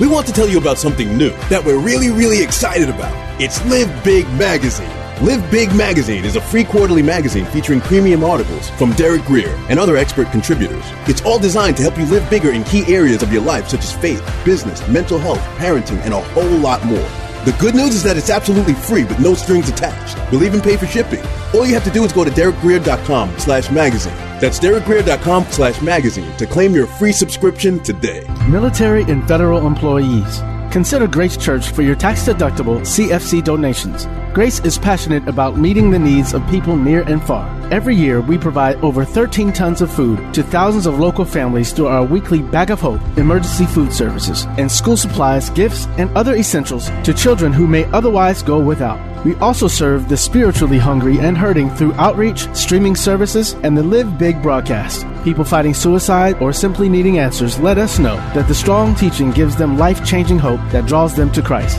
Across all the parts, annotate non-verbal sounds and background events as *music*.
We want to tell you about something new that we're really, really excited about. It's Live Big Magazine. Live Big Magazine is a free quarterly magazine featuring premium articles from Derek Grier and other expert contributors. It's all designed to help you live bigger in key areas of your life, such as faith, business, mental health, parenting, and a whole lot more. The good news is that it's absolutely free with no strings attached. We'll even pay for shipping. All you have to do is go to derekgrier.com slash magazine. That's derekgrier.com slash magazine to claim your free subscription today. Military and federal employees. Consider Grace Church for your tax deductible CFC donations. Grace is passionate about meeting the needs of people near and far. Every year, we provide over 13 tons of food to thousands of local families through our weekly Bag of Hope emergency food services and school supplies, gifts, and other essentials to children who may otherwise go without. We also serve the spiritually hungry and hurting through outreach, streaming services, and the Live Big broadcast. People fighting suicide or simply needing answers let us know that the strong teaching gives them life changing hope that draws them to Christ.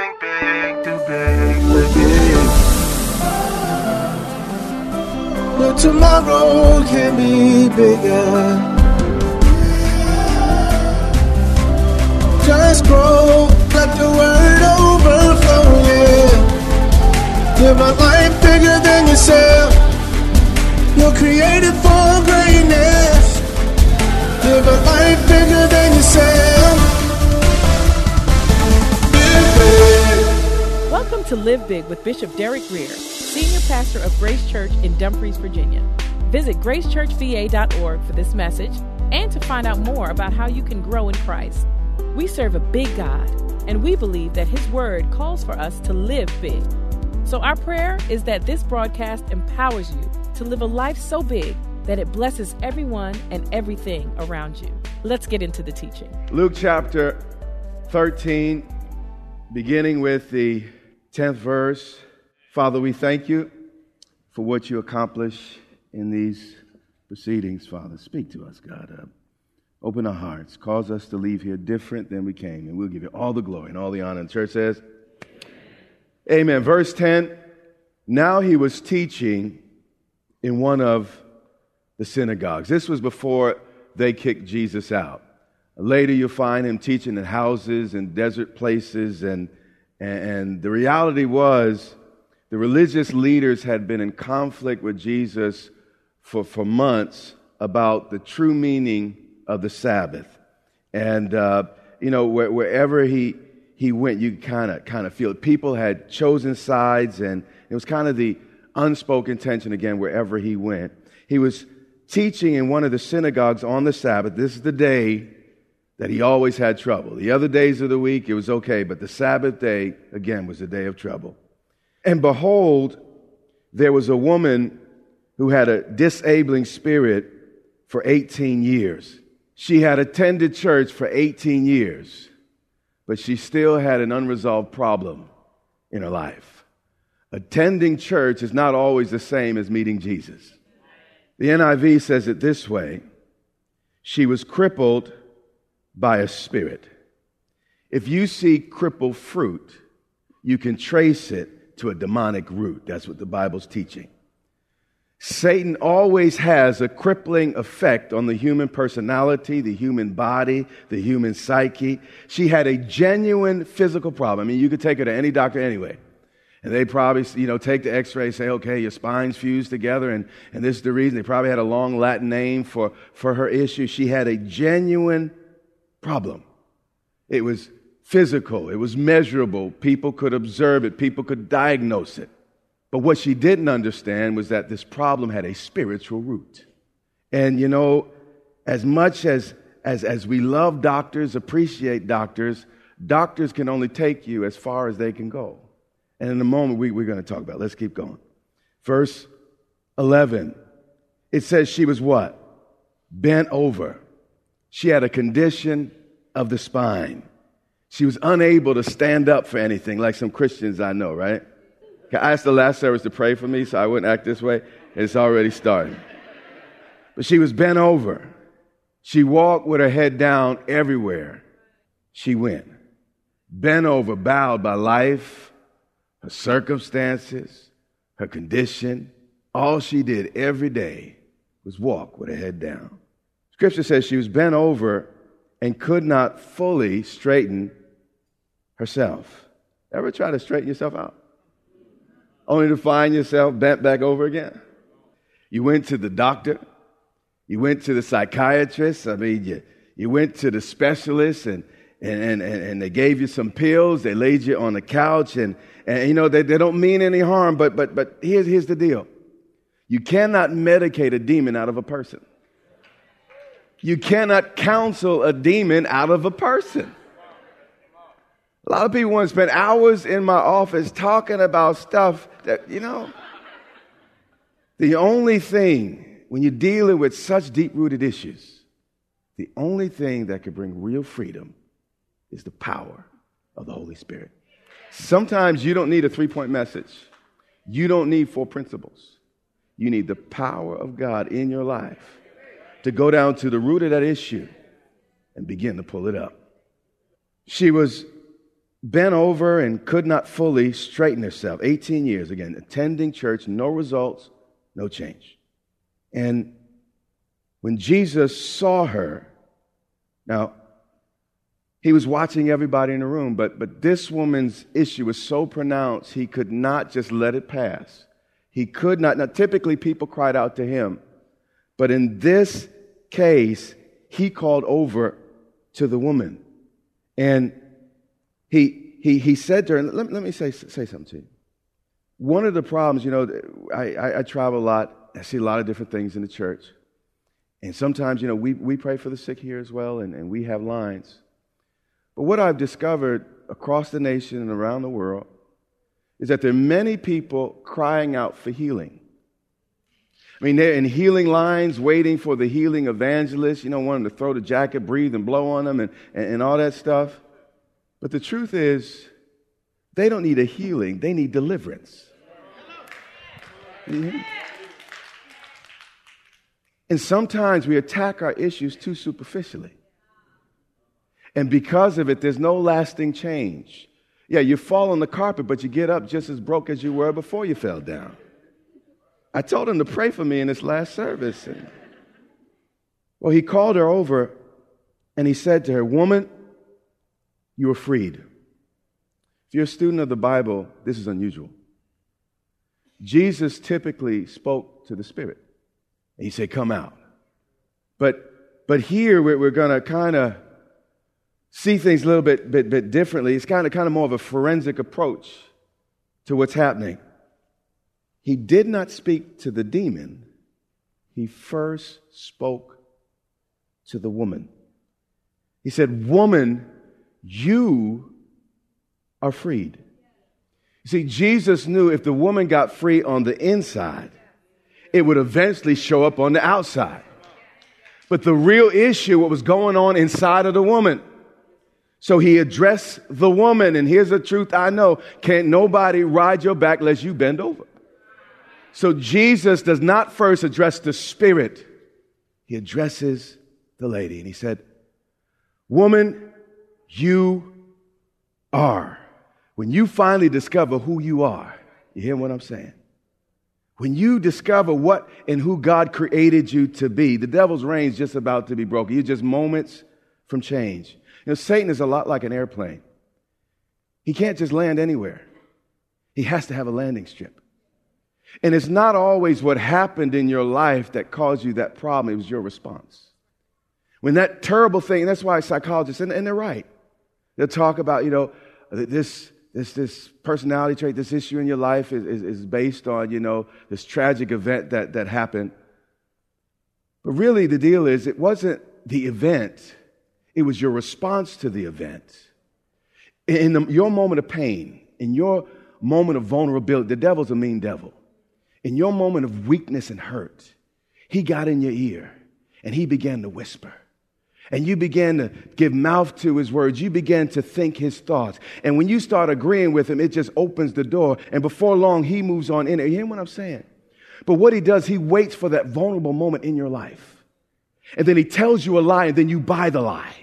But tomorrow can be bigger. Just grow, let the word overflow, yeah. Live a life bigger than yourself. You're created for greatness. Live a life bigger than yourself. Live big. Welcome to Live Big with Bishop Derek Grier, Pastor of Grace Church in Dumfries, Virginia. Visit gracechurchva.org for this message and to find out more about how you can grow in Christ. We serve a big God, and we believe that His Word calls for us to live big. So, our prayer is that this broadcast empowers you to live a life so big that it blesses everyone and everything around you. Let's get into the teaching. Luke chapter 13, beginning with the 10th verse. Father, we thank you for what you accomplish in these proceedings, Father. Speak to us, God. Uh, open our hearts. Cause us to leave here different than we came, and we'll give you all the glory and all the honor. And the church says, Amen. Verse 10 Now he was teaching in one of the synagogues. This was before they kicked Jesus out. Later, you'll find him teaching in houses and desert places. And, and the reality was, the religious leaders had been in conflict with Jesus for, for months about the true meaning of the Sabbath. And, uh, you know, where, wherever he, he went, you kind of kind of feel it. People had chosen sides, and it was kind of the unspoken tension again wherever he went. He was teaching in one of the synagogues on the Sabbath. This is the day that he always had trouble. The other days of the week, it was okay, but the Sabbath day, again, was a day of trouble. And behold, there was a woman who had a disabling spirit for 18 years. She had attended church for 18 years, but she still had an unresolved problem in her life. Attending church is not always the same as meeting Jesus. The NIV says it this way She was crippled by a spirit. If you see crippled fruit, you can trace it to a demonic root. That's what the Bible's teaching. Satan always has a crippling effect on the human personality, the human body, the human psyche. She had a genuine physical problem. I mean, you could take her to any doctor anyway. And they probably, you know, take the x-ray, say, okay, your spine's fused together, and, and this is the reason. They probably had a long Latin name for, for her issue. She had a genuine problem. It was physical, it was measurable. People could observe it, people could diagnose it. But what she didn't understand was that this problem had a spiritual root. And you know, as much as, as, as we love doctors, appreciate doctors, doctors can only take you as far as they can go. And in a moment, we, we're going to talk about. It. Let's keep going. Verse 11. It says she was what? Bent over. She had a condition of the spine. She was unable to stand up for anything, like some Christians I know, right? I asked the last service to pray for me so I wouldn't act this way. It's already started. But she was bent over. She walked with her head down everywhere she went. Bent over, bowed by life, her circumstances, her condition. All she did every day was walk with her head down. Scripture says she was bent over and could not fully straighten herself. Ever try to straighten yourself out? Only to find yourself bent back over again. You went to the doctor, you went to the psychiatrist, I mean, you, you went to the specialist and, and, and, and they gave you some pills, they laid you on the couch, and, and you know, they, they don't mean any harm, but, but, but here's, here's the deal you cannot medicate a demon out of a person. You cannot counsel a demon out of a person. A lot of people want to spend hours in my office talking about stuff that, you know, the only thing when you're dealing with such deep rooted issues, the only thing that can bring real freedom is the power of the Holy Spirit. Sometimes you don't need a three point message, you don't need four principles. You need the power of God in your life to go down to the root of that issue and begin to pull it up. She was bent over and could not fully straighten herself. 18 years again, attending church, no results, no change. And when Jesus saw her, now, he was watching everybody in the room, but, but this woman's issue was so pronounced, he could not just let it pass. He could not. Now, typically people cried out to him, but in this case, he called over to the woman. And he, he, he said to her, let, let me say, say something to you. One of the problems, you know, I, I, I travel a lot I see a lot of different things in the church. And sometimes, you know, we, we pray for the sick here as well, and, and we have lines. But what I've discovered across the nation and around the world is that there are many people crying out for healing. I mean, they're in healing lines waiting for the healing evangelist, you know, wanting to throw the jacket, breathe, and blow on them and, and, and all that stuff. But the truth is, they don't need a healing, they need deliverance. Mm-hmm. And sometimes we attack our issues too superficially. And because of it, there's no lasting change. Yeah, you fall on the carpet, but you get up just as broke as you were before you fell down. I told him to pray for me in this last service. And, well, he called her over and he said to her, Woman, you are freed. If you're a student of the Bible, this is unusual. Jesus typically spoke to the Spirit. And he said, Come out. But, but here we're, we're going to kind of see things a little bit, bit, bit differently. It's kind of, kind of more of a forensic approach to what's happening. He did not speak to the demon, he first spoke to the woman. He said, Woman, you are freed. You see, Jesus knew if the woman got free on the inside, it would eventually show up on the outside. But the real issue, what was going on inside of the woman. So he addressed the woman, and here's the truth I know can't nobody ride your back unless you bend over. So Jesus does not first address the spirit, he addresses the lady. And he said, Woman, you are. When you finally discover who you are, you hear what I'm saying? When you discover what and who God created you to be, the devil's reign is just about to be broken. You're just moments from change. You know, Satan is a lot like an airplane. He can't just land anywhere. He has to have a landing strip. And it's not always what happened in your life that caused you that problem, it was your response. When that terrible thing, that's why psychologists, and, and they're right, They'll talk about, you know, this, this, this personality trait, this issue in your life is, is, is based on, you know, this tragic event that, that happened. But really, the deal is, it wasn't the event, it was your response to the event. In the, your moment of pain, in your moment of vulnerability, the devil's a mean devil. In your moment of weakness and hurt, he got in your ear and he began to whisper. And you begin to give mouth to his words. You begin to think his thoughts. And when you start agreeing with him, it just opens the door. And before long, he moves on in. You hear what I'm saying? But what he does, he waits for that vulnerable moment in your life. And then he tells you a lie, and then you buy the lie.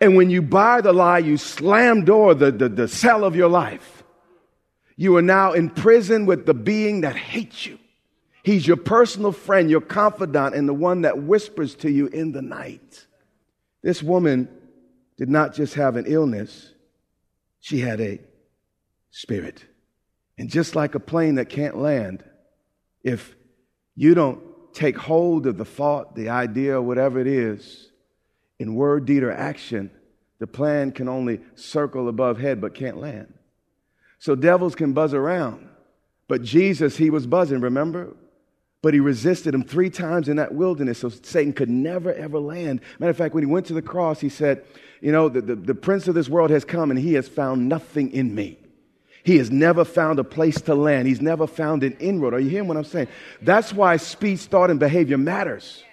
And when you buy the lie, you slam door the, the, the cell of your life. You are now in prison with the being that hates you. He's your personal friend, your confidant, and the one that whispers to you in the night. This woman did not just have an illness, she had a spirit. And just like a plane that can't land, if you don't take hold of the thought, the idea, whatever it is, in word, deed, or action, the plan can only circle above head but can't land. So devils can buzz around. But Jesus, he was buzzing, remember? But he resisted him three times in that wilderness, so Satan could never, ever land. Matter of fact, when he went to the cross, he said, You know, the, the, the prince of this world has come and he has found nothing in me. He has never found a place to land. He's never found an inroad. Are you hearing what I'm saying? That's why speech, thought, and behavior matters.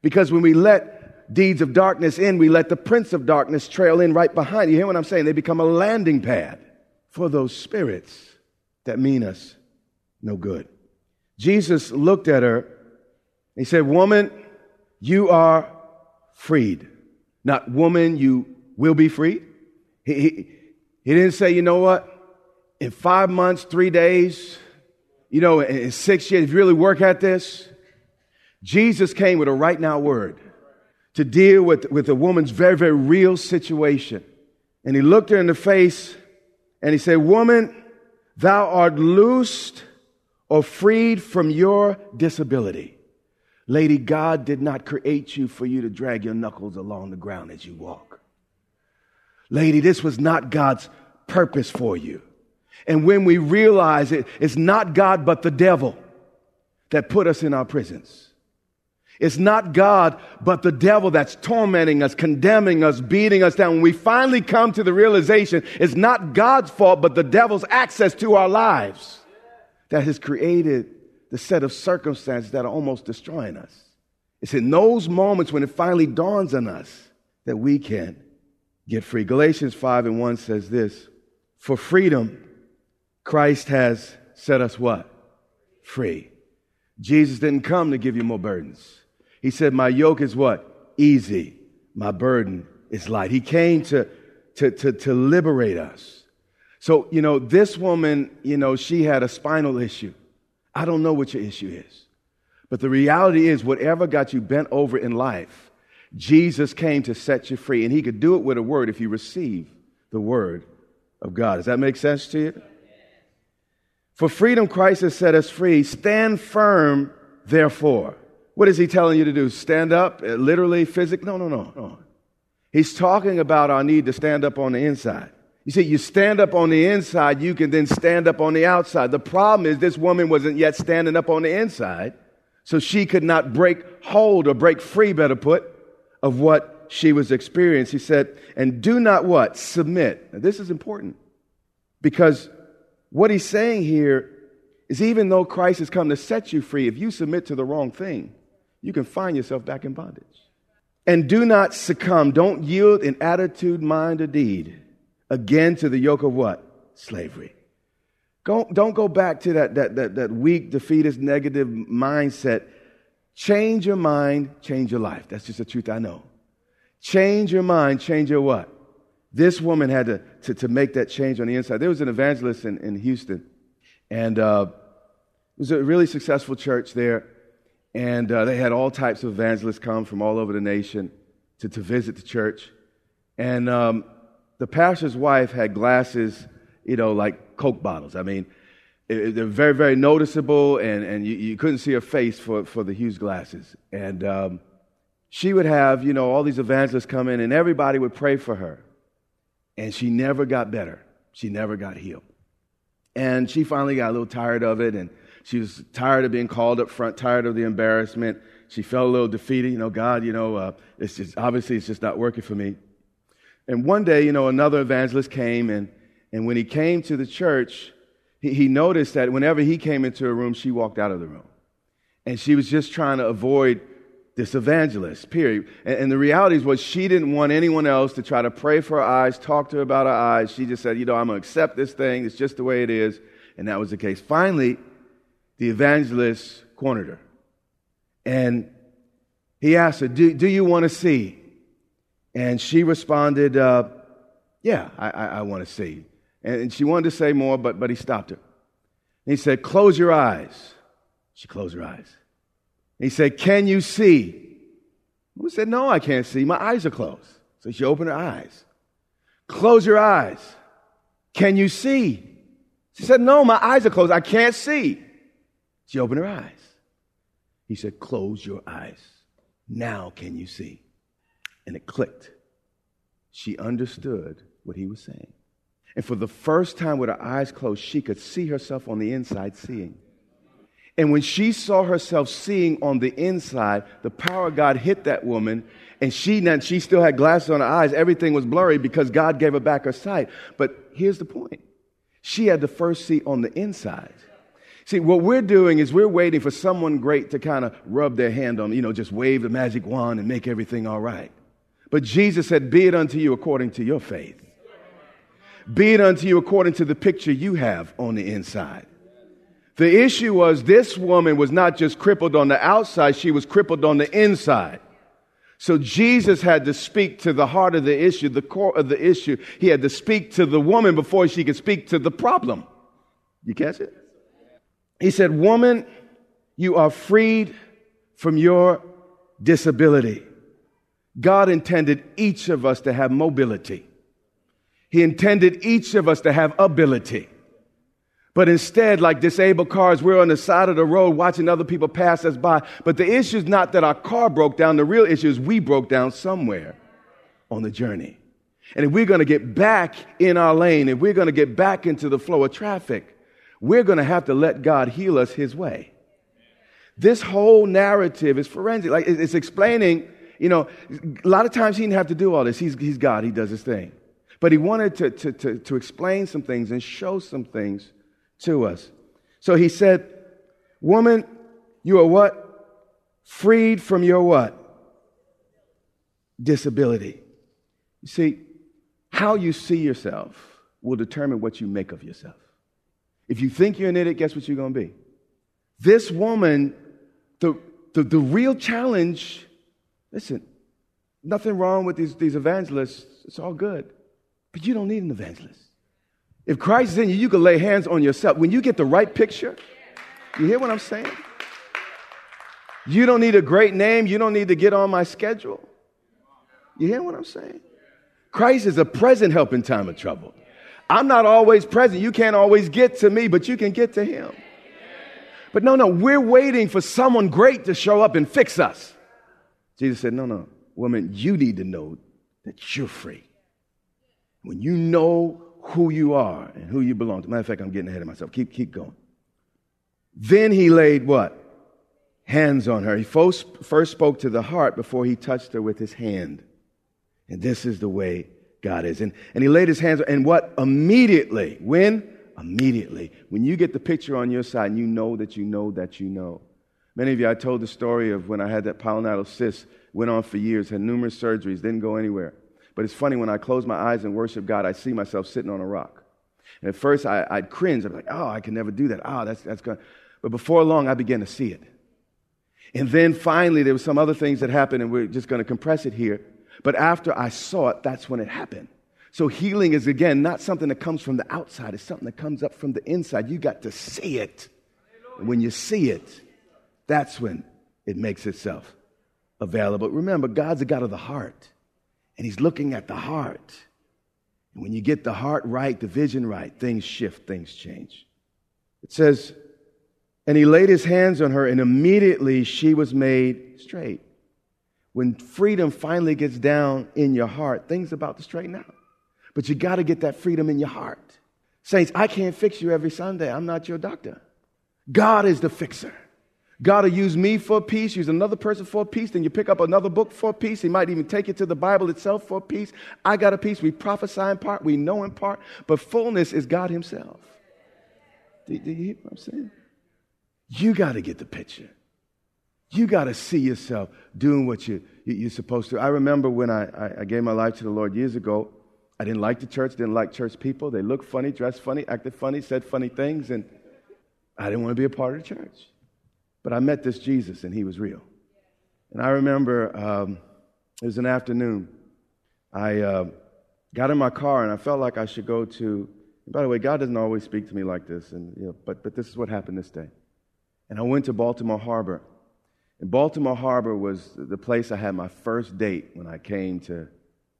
Because when we let deeds of darkness in, we let the prince of darkness trail in right behind. You hear what I'm saying? They become a landing pad for those spirits that mean us no good. Jesus looked at her. He said, Woman, you are freed. Not woman, you will be freed. He, he, he didn't say, you know what? In five months, three days, you know, in six years, if you really work at this, Jesus came with a right now word to deal with, with a woman's very, very real situation. And he looked her in the face and he said, Woman, thou art loosed or freed from your disability. Lady, God did not create you for you to drag your knuckles along the ground as you walk. Lady, this was not God's purpose for you. And when we realize it, it's not God but the devil that put us in our prisons. It's not God but the devil that's tormenting us, condemning us, beating us down. When we finally come to the realization, it's not God's fault but the devil's access to our lives that has created the set of circumstances that are almost destroying us. It's in those moments when it finally dawns on us that we can get free. Galatians 5 and 1 says this For freedom, Christ has set us what? Free. Jesus didn't come to give you more burdens. He said, My yoke is what? Easy. My burden is light. He came to, to, to, to liberate us. So, you know, this woman, you know, she had a spinal issue. I don't know what your issue is. But the reality is, whatever got you bent over in life, Jesus came to set you free. And he could do it with a word if you receive the word of God. Does that make sense to you? For freedom, Christ has set us free. Stand firm, therefore. What is he telling you to do? Stand up, uh, literally, physically? No, no, no, no. He's talking about our need to stand up on the inside. You see, you stand up on the inside, you can then stand up on the outside. The problem is this woman wasn't yet standing up on the inside, so she could not break hold or break free, better put, of what she was experiencing. He said, and do not what? Submit. Now, this is important because what he's saying here is even though Christ has come to set you free, if you submit to the wrong thing, you can find yourself back in bondage. And do not succumb. Don't yield in attitude, mind, or deed again to the yoke of what? Slavery. Don't go back to that, that, that, that weak, defeatist, negative mindset. Change your mind, change your life. That's just the truth I know. Change your mind, change your what? This woman had to, to, to make that change on the inside. There was an evangelist in, in Houston, and uh, it was a really successful church there. And uh, they had all types of evangelists come from all over the nation to, to visit the church. And um, the pastor's wife had glasses, you know, like Coke bottles. I mean, it, they're very, very noticeable, and, and you, you couldn't see her face for, for the huge glasses. And um, she would have, you know, all these evangelists come in and everybody would pray for her. And she never got better. She never got healed. And she finally got a little tired of it and she was tired of being called up front, tired of the embarrassment. She felt a little defeated. You know, God, you know, uh, it's just, obviously it's just not working for me. And one day, you know, another evangelist came and, and when he came to the church, he, he noticed that whenever he came into a room, she walked out of the room. And she was just trying to avoid this evangelist, period. And, and, the reality was she didn't want anyone else to try to pray for her eyes, talk to her about her eyes. She just said, you know, I'm going to accept this thing. It's just the way it is. And that was the case. Finally, the evangelist cornered her. And he asked her, Do, do you want to see? And she responded, uh, Yeah, I, I, I want to see. And, and she wanted to say more, but, but he stopped her. And he said, Close your eyes. She closed her eyes. He said, Can you see? We said, No, I can't see. My eyes are closed. So she opened her eyes. Close your eyes. Can you see? She said, No, my eyes are closed. I can't see. She opened her eyes. He said, Close your eyes. Now can you see? And it clicked. She understood what he was saying. And for the first time with her eyes closed, she could see herself on the inside seeing. And when she saw herself seeing on the inside, the power of God hit that woman, and she now she still had glasses on her eyes. Everything was blurry because God gave her back her sight. But here's the point: she had the first seat on the inside. See, what we're doing is we're waiting for someone great to kind of rub their hand on, you know, just wave the magic wand and make everything all right. But Jesus said, Be it unto you according to your faith. Be it unto you according to the picture you have on the inside. The issue was this woman was not just crippled on the outside, she was crippled on the inside. So Jesus had to speak to the heart of the issue, the core of the issue. He had to speak to the woman before she could speak to the problem. You catch it? He said, Woman, you are freed from your disability. God intended each of us to have mobility. He intended each of us to have ability. But instead, like disabled cars, we're on the side of the road watching other people pass us by. But the issue is not that our car broke down. The real issue is we broke down somewhere on the journey. And if we're going to get back in our lane, if we're going to get back into the flow of traffic, we're going to have to let God heal us his way. This whole narrative is forensic. Like it's explaining, you know, a lot of times he didn't have to do all this. He's, he's God. He does his thing. But he wanted to, to, to, to explain some things and show some things to us. So he said, Woman, you are what? Freed from your what? Disability. You see, how you see yourself will determine what you make of yourself. If you think you're an idiot, guess what you're going to be? This woman, the, the, the real challenge, listen, nothing wrong with these, these evangelists. It's all good. But you don't need an evangelist. If Christ is in you, you can lay hands on yourself. When you get the right picture, you hear what I'm saying? You don't need a great name. You don't need to get on my schedule. You hear what I'm saying? Christ is a present help in time of trouble. I'm not always present. You can't always get to me, but you can get to him. But no, no, we're waiting for someone great to show up and fix us. Jesus said, No, no, woman, you need to know that you're free. When you know who you are and who you belong to. Matter of fact, I'm getting ahead of myself. Keep, keep going. Then he laid what? Hands on her. He first, spoke to the heart before he touched her with his hand. And this is the way God is. And, and he laid his hands on, and what? Immediately. When? Immediately. When you get the picture on your side and you know that you know that you know. Many of you, I told the story of when I had that pilonidal cyst, went on for years, had numerous surgeries, didn't go anywhere. But it's funny when I close my eyes and worship God, I see myself sitting on a rock. And at first I, would cringe. I'd be like, oh, I can never do that. Oh, that's, that's good. But before long, I began to see it. And then finally, there were some other things that happened, and we're just going to compress it here. But after I saw it, that's when it happened. So healing is, again, not something that comes from the outside, it's something that comes up from the inside. You got to see it. And when you see it, that's when it makes itself available. Remember, God's a God of the heart and he's looking at the heart. And when you get the heart right, the vision right, things shift, things change. It says, and he laid his hands on her, and immediately she was made straight. when freedom finally gets down in your heart, things about to straighten out. But you got to get that freedom in your heart. Saints, I can't fix you every Sunday. I'm not your doctor. God is the fixer. God will use me for a piece, use another person for a piece, then you pick up another book for a piece. He might even take you to the Bible itself for a piece. I got a piece. We prophesy in part, we know in part, but fullness is God Himself. Do, do you hear what I'm saying? You got to get the picture. You got to see yourself doing what you, you, are supposed to. I remember when I, I, I gave my life to the Lord years ago, I didn't like the church, didn't like church people. They looked funny, dressed funny, acted funny, said funny things, and I didn't want to be a part of the church. But I met this Jesus, and he was real. And I remember um, it was an afternoon. I uh, got in my car, and I felt like I should go to. by the way, God doesn't always speak to me like this, and you know, but but this is what happened this day. And I went to Baltimore Harbor, and Baltimore Harbor was the place I had my first date when I came to,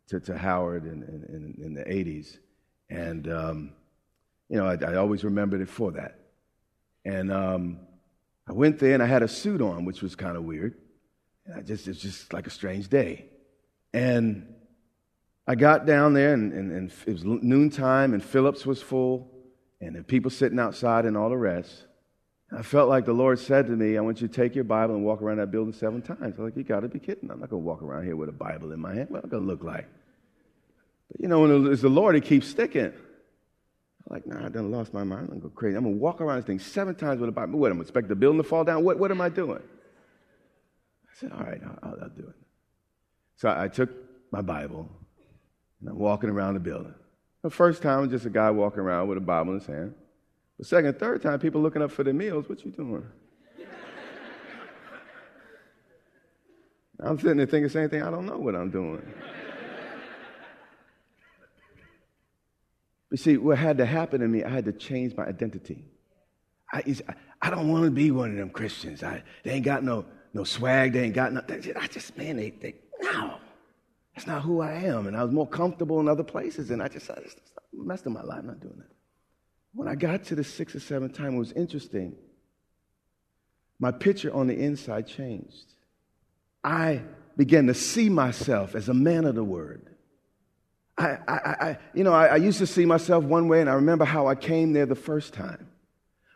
to, to Howard in, in, in, the 80s. And, um, you know, I, I, always remembered it for that. And um, I went there and I had a suit on, which was kind of weird. And I just, it's just like a strange day. And I got down there and, and, and it was noontime and Phillips was full and the people sitting outside and all the rest. I felt like the Lord said to me, I want you to take your Bible and walk around that building seven times. I'm like, you got to be kidding. I'm not going to walk around here with a Bible in my hand. What am I going to look like? But you know, when it's the Lord, He keeps sticking. I'm like, nah, I done lost my mind. I'm to go crazy. I'm to walk around this thing seven times with a Bible. What, I'm to expect the building to fall down? What, what am I doing? I said, all right, I'll, I'll do it. So I, I took my Bible and I'm walking around the building. The first time, just a guy walking around with a Bible in his hand. The second, third time, people looking up for their meals. What you doing? *laughs* I'm sitting there thinking the same thing. I don't know what I'm doing. But see, what had to happen to me, I had to change my identity. I, I don't want to be one of them Christians. I, they ain't got no, no swag. They ain't got nothing. I just, man, they, they, no. That's not who I am. And I was more comfortable in other places. And I just, I just messed up my life. I'm not doing that. When I got to the sixth or seventh time, it was interesting. My picture on the inside changed. I began to see myself as a man of the word. I, I, I you know, I, I used to see myself one way, and I remember how I came there the first time.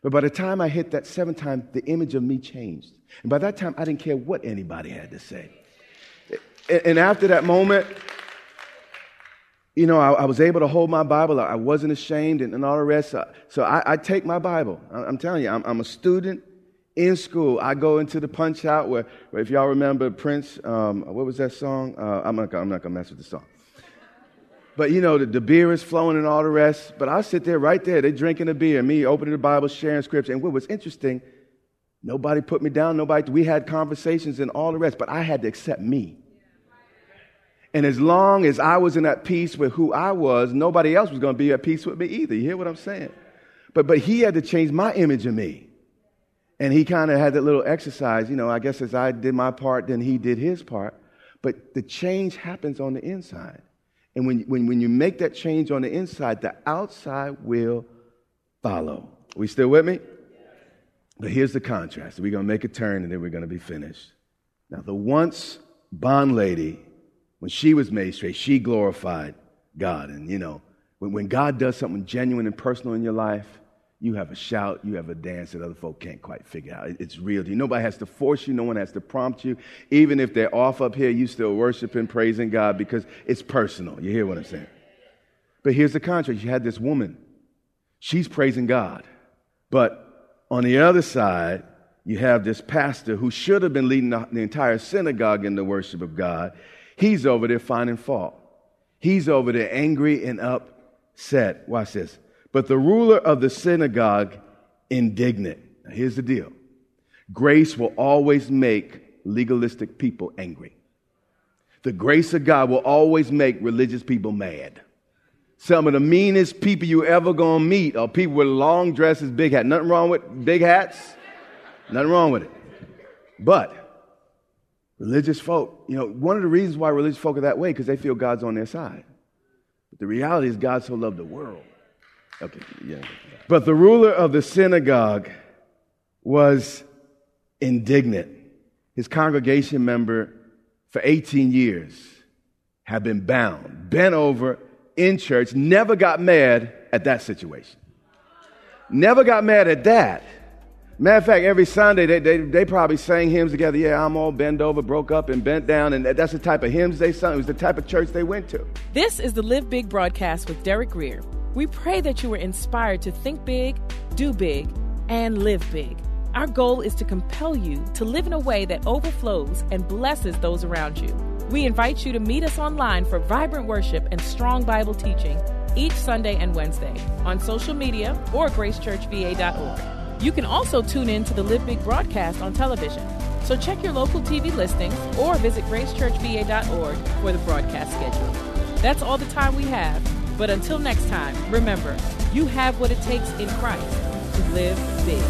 But by the time I hit that seventh time, the image of me changed. And by that time, I didn't care what anybody had to say. And after that moment, you know, I, I, was able to hold my Bible. I wasn't ashamed and, and all the rest. So, I, I, take my Bible. I, am telling you, I'm, I'm, a student in school. I go into the punch out where, where if y'all remember Prince, um, what was that song? Uh, I'm not, I'm not going to mess with the song. But you know, the, the, beer is flowing and all the rest. But I sit there right there. They're drinking a beer, me opening the Bible, sharing scripture. And what was interesting, nobody put me down. Nobody, we had conversations and all the rest. But I had to accept me. And as long as I was in that peace with who I was, nobody else was going to be at peace with me either. You hear what I'm saying? But, but he had to change my image of me. And he kind of had that little exercise, you know, I guess as I did my part, then he did his part. But the change happens on the inside. And when, when, when you make that change on the inside, the outside will follow. We still with me? But here's the contrast. We're going to make a turn and then we're going to be finished. Now, the once bond lady when she was made straight, she glorified God. And, you know, when, when God does something genuine and personal in your life, you have a shout, you have a dance that other folk can't quite figure out. It's real to you. Nobody has to force you, no one has to prompt you. Even if they're off up here, you still worship worshiping, praising God because it's personal. You hear what I'm saying? But here's the contrast you had this woman, she's praising God. But on the other side, you have this pastor who should have been leading the entire synagogue in the worship of God. He's over there finding fault. He's over there angry and upset. Watch this. But the ruler of the synagogue, indignant. Now, here's the deal grace will always make legalistic people angry. The grace of God will always make religious people mad. Some of the meanest people you ever gonna meet are people with long dresses, big hats. Nothing wrong with big hats. Nothing wrong with it. But Religious folk, you know, one of the reasons why religious folk are that way because they feel God's on their side. But the reality is God so loved the world. Okay, yeah. But the ruler of the synagogue was indignant. His congregation member for 18 years had been bound, bent over in church, never got mad at that situation. Never got mad at that. Matter of fact, every Sunday they, they, they probably sang hymns together. Yeah, I'm all bent over, broke up, and bent down. And that's the type of hymns they sung. It was the type of church they went to. This is the Live Big broadcast with Derek Grier. We pray that you were inspired to think big, do big, and live big. Our goal is to compel you to live in a way that overflows and blesses those around you. We invite you to meet us online for vibrant worship and strong Bible teaching each Sunday and Wednesday on social media or gracechurchva.org. You can also tune in to the Live Big broadcast on television. So check your local TV listings or visit gracechurchva.org for the broadcast schedule. That's all the time we have. But until next time, remember, you have what it takes in Christ to live big.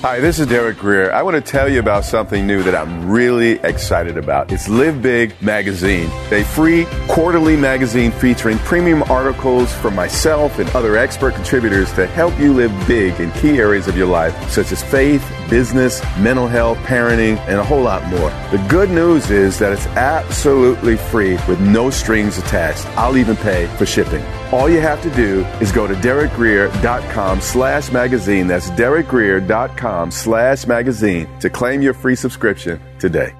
Hi, this is Derek Grier. I want to tell you about something new that I'm really excited about. It's Live Big Magazine, a free quarterly magazine featuring premium articles from myself and other expert contributors to help you live big in key areas of your life, such as faith, business, mental health, parenting, and a whole lot more. The good news is that it's absolutely free with no strings attached. I'll even pay for shipping. All you have to do is go to derekgrier.com slash magazine. That's derekgrier.com slash magazine to claim your free subscription today.